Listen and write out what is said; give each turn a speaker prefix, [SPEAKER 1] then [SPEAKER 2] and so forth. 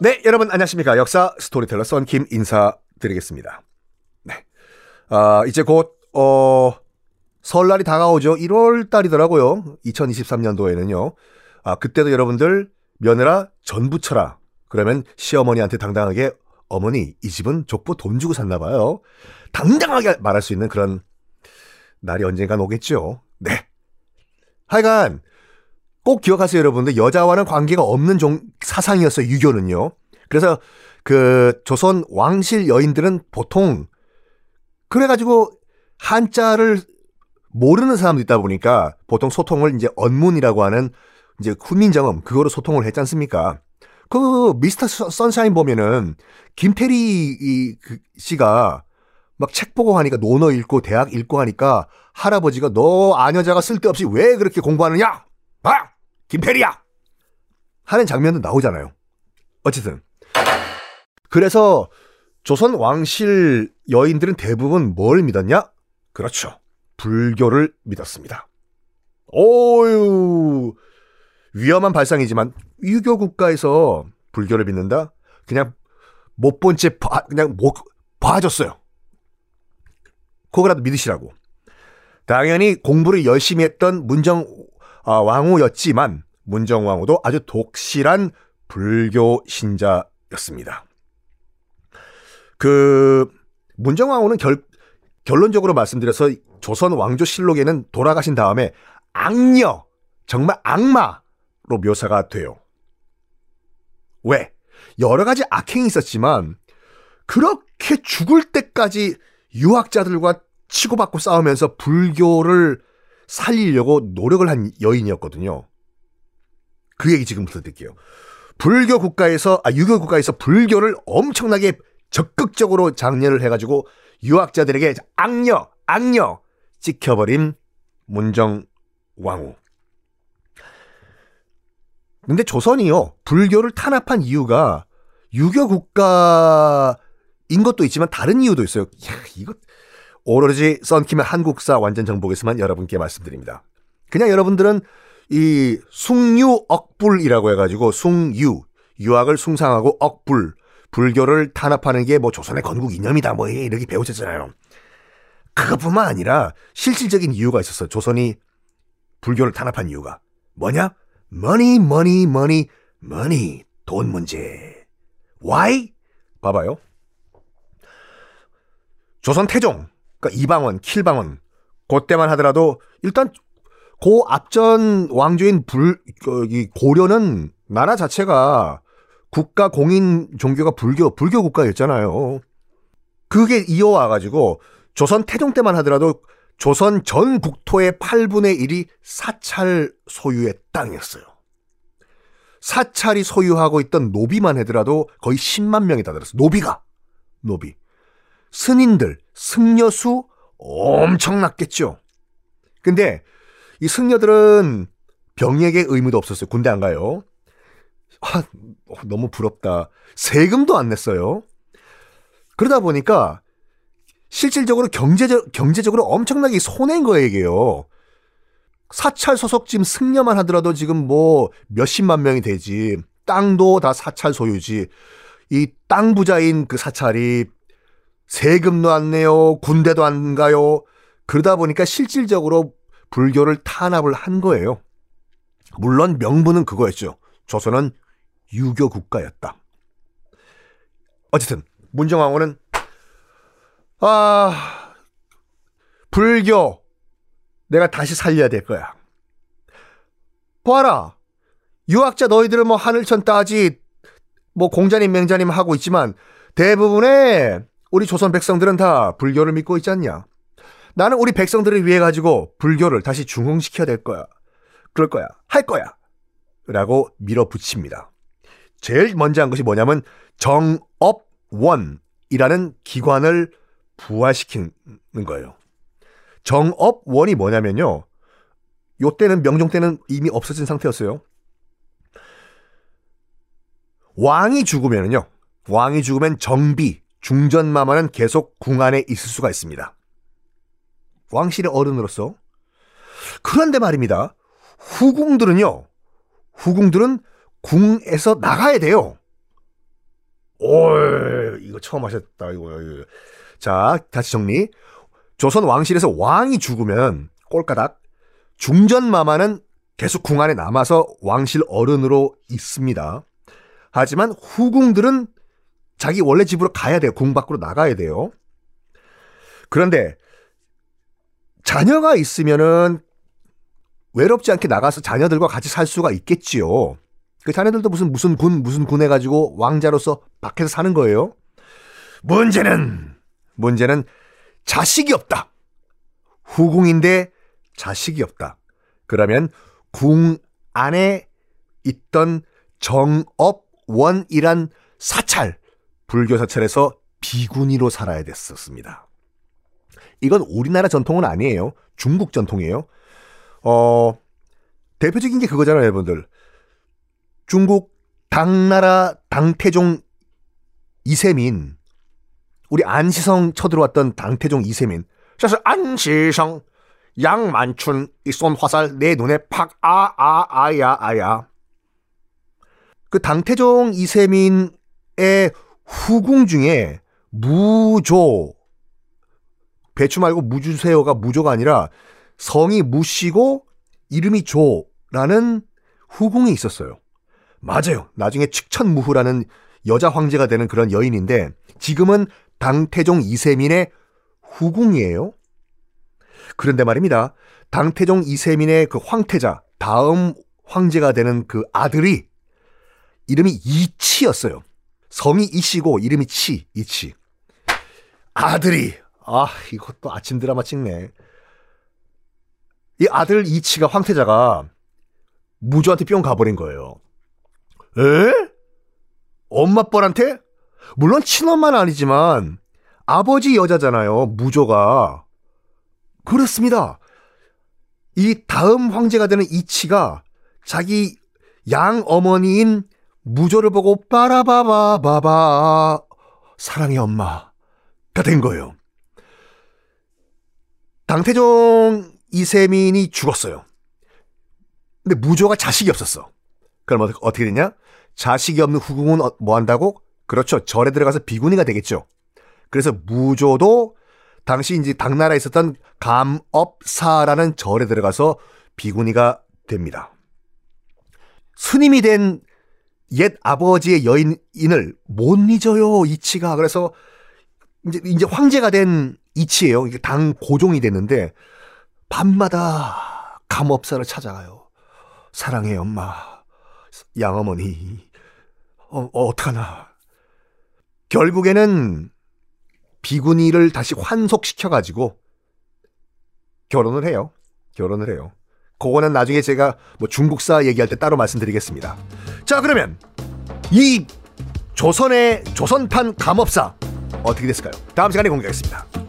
[SPEAKER 1] 네, 여러분 안녕하십니까. 역사 스토리텔러 썬킴 인사드리겠습니다. 네. 아, 이제 곧, 어, 설날이 다가오죠. 1월 달이더라고요. 2023년도에는요. 아, 그때도 여러분들 며느라 전 부 쳐라. 그러면 시어머니한테 당당하게 어머니, 이 집은 족보 돈 주고 샀나 봐요. 당당하게 말할 수 있는 그런 날이 언젠간 오겠죠. 네. 하여간 꼭 기억하세요, 여러분들. 여자와는 관계가 없는 종, 사상이었어요, 유교는요. 그래서 그 조선 왕실 여인들은 보통 그래가지고 한자를 모르는 사람도 있다 보니까 보통 소통을 이제 언문이라고 하는 이제 훈민정음 그거로 소통을 했지 않습니까? 그 미스터 선샤인 보면은 김태리 그 씨가 막 책 보고 하니까 논어 읽고 대학 읽고 하니까 할아버지가 너 아녀자가 쓸데없이 왜 그렇게 공부하느냐? 아! 김태리야! 하는 장면도 나오잖아요. 어쨌든. 그래서 조선 왕실 여인들은 대부분 뭘 믿었냐? 그렇죠. 불교를 믿었습니다. 오유. 위험한 발상이지만 유교 국가에서 불교를 믿는다? 그냥 못 본 채 그냥 못 봐줬어요. 그거라도 믿으시라고. 당연히 공부를 열심히 했던 문정 아, 왕후였지만 문정 왕후도 아주 독실한 불교 신자였습니다. 그 문정 왕후는 결, 결론적으로 말씀드려서 조선 왕조실록에는 돌아가신 다음에 악녀 정말 악마로 묘사가 돼요. 왜? 여러 가지 악행이 있었지만 그렇게 죽을 때까지 유학자들과 치고받고 싸우면서 불교를 살리려고 노력을 한 여인이었거든요. 그 얘기 지금부터 드릴게요. 불교 국가에서, 아, 유교 국가에서 불교를 엄청나게 적극적으로 장려를 해가지고 유학자들에게 악녀, 악녀 찍혀버린 문정 왕후. 근데 조선이요, 불교를 탄압한 이유가 유교 국가인 것도 있지만 다른 이유도 있어요. 야, 이거 오로지 썬킴의 한국사 완전 정복에서만 여러분께 말씀드립니다. 그냥 여러분들은 이 숭유 억불이라고 해가지고 숭유 유학을 숭상하고 억불 불교를 탄압하는 게 뭐 조선의 건국 이념이다 뭐 이렇게 배우셨잖아요. 그것뿐만 아니라 실질적인 이유가 있었어요. 조선이 불교를 탄압한 이유가 뭐냐? money, money, money, money 돈 문제. Why? 봐봐요. 조선 태종 그러니까 이방원, 킬방원 그때만 하더라도 일단 고 앞전 왕조인 불이 고려는 나라 자체가 국가 공인 종교가 불교 불교 국가였잖아요. 그게 이어와 가지고 조선 태종 때만 하더라도 조선 전 국토의 8분의 1이 사찰 소유의 땅이었어요. 사찰이 소유하고 있던 노비만 하더라도 거의 10만 명이 다들었어. 노비가 노비. 스님들, 승려수 엄청났겠죠. 근데 이 승려들은 병역의 의무도 없었어요. 군대 안 가요. 아, 너무 부럽다. 세금도 안 냈어요. 그러다 보니까 실질적으로 경제적, 경제적으로 엄청나게 손해인 거예요, 이게요. 사찰 소속짐 승려만 하더라도 지금 뭐 몇십만 명이 되지. 땅도 다 사찰 소유지. 이 땅 부자인 그 사찰이 세금도 안 내요. 군대도 안 가요. 그러다 보니까 실질적으로 불교를 탄압을 한 거예요. 물론 명분은 그거였죠. 조선은 유교 국가였다. 어쨌든 문정왕후는 아 불교 내가 다시 살려야 될 거야. 봐라. 유학자 너희들은 뭐 하늘천 따지 뭐 공자님 맹자님 하고 있지만 대부분의 우리 조선 백성들은 다 불교를 믿고 있지 않냐? 나는 우리 백성들을 위해 가지고 불교를 다시 중흥시켜야 될 거야. 그럴 거야. 할 거야. 라고 밀어붙입니다. 제일 먼저 한 것이 뭐냐면 정업원이라는 기관을 부활시키는 거예요. 정업원이 뭐냐면요. 요 때는 명종 때는 이미 없어진 상태였어요. 왕이 죽으면요. 왕이 죽으면 정비, 중전마마는 계속 궁 안에 있을 수가 있습니다. 왕실의 어른으로서. 그런데 말입니다. 후궁들은요. 후궁들은 궁에서 나가야 돼요. 오, 이거 처음 하셨다, 이거. 자, 다시 정리. 조선 왕실에서 왕이 죽으면 꼴까닥 중전마마는 계속 궁 안에 남아서 왕실 어른으로 있습니다. 하지만 후궁들은 자기 원래 집으로 가야 돼요. 궁 밖으로 나가야 돼요. 그런데 자녀가 있으면은 외롭지 않게 나가서 자녀들과 같이 살 수가 있겠지요. 그 자녀들도 무슨 무슨 군 무슨 군 해가지고 왕자로서 밖에서 사는 거예요. 문제는 문제는 자식이 없다. 후궁인데 자식이 없다. 그러면 궁 안에 있던 정업원이란 사찰 불교 사찰에서 비구니로 살아야 됐었습니다. 이건 우리나라 전통은 아니에요. 중국 전통이에요. 어, 대표적인 게 그거잖아요, 여러분들. 중국 당나라 당태종 이세민, 우리 안시성 쳐들어왔던 당태종 이세민. 그래서 안시성, 양만춘, 이 쏜 화살 내 눈에 팍, 아, 아, 아야, 아야. 그 당태종 이세민의 후궁 중에 무조, 배추 말고 무주세요가 무조가 아니라 성이 무씨고 이름이 조라는 후궁이 있었어요. 맞아요. 나중에 측천무후라는 여자 황제가 되는 그런 여인인데 지금은 당태종 이세민의 후궁이에요. 그런데 말입니다. 당태종 이세민의 그 황태자 다음 황제가 되는 그 아들이 이름이 이치였어요. 성이 이씨고 이름이 치, 이치. 아들이 아 이것도 아침 드라마 찍네. 이 아들 이치가 황태자가 무주한테 뿅 가버린 거예요. 에? 엄마 뻘한테? 물론 친엄마는 아니지만 아버지 여자잖아요. 무조가. 그렇습니다. 이 다음 황제가 되는 이치가 자기 양 어머니인 무조를 보고 빠라바바바바 사랑의 엄마가 된 거예요. 당태종 이세민이 죽었어요. 근데 무조가 자식이 없었어. 그럼 어떻게 되냐? 자식이 없는 후궁은 어, 뭐 한다고? 그렇죠. 절에 들어가서 비구니가 되겠죠. 그래서 무조도 당시 이제 당나라에 있었던 감업사라는 절에 들어가서 비구니가 됩니다. 스님이 된 옛 아버지의 여인을 못 잊어요, 이치가. 그래서 이제, 이제 황제가 된 이치예요. 이게 당 고종이 됐는데 밤마다 감업사를 찾아가요. 사랑해 엄마, 양어머니, 어, 어 어떡하나. 결국에는 비구니를 다시 환속시켜가지고 결혼을 해요. 결혼을 해요. 그거는 나중에 제가 뭐 중국사 얘기할 때 따로 말씀드리겠습니다. 자, 그러면 이 조선의 조선판 감업사 어떻게 됐을까요? 다음 시간에 공개하겠습니다.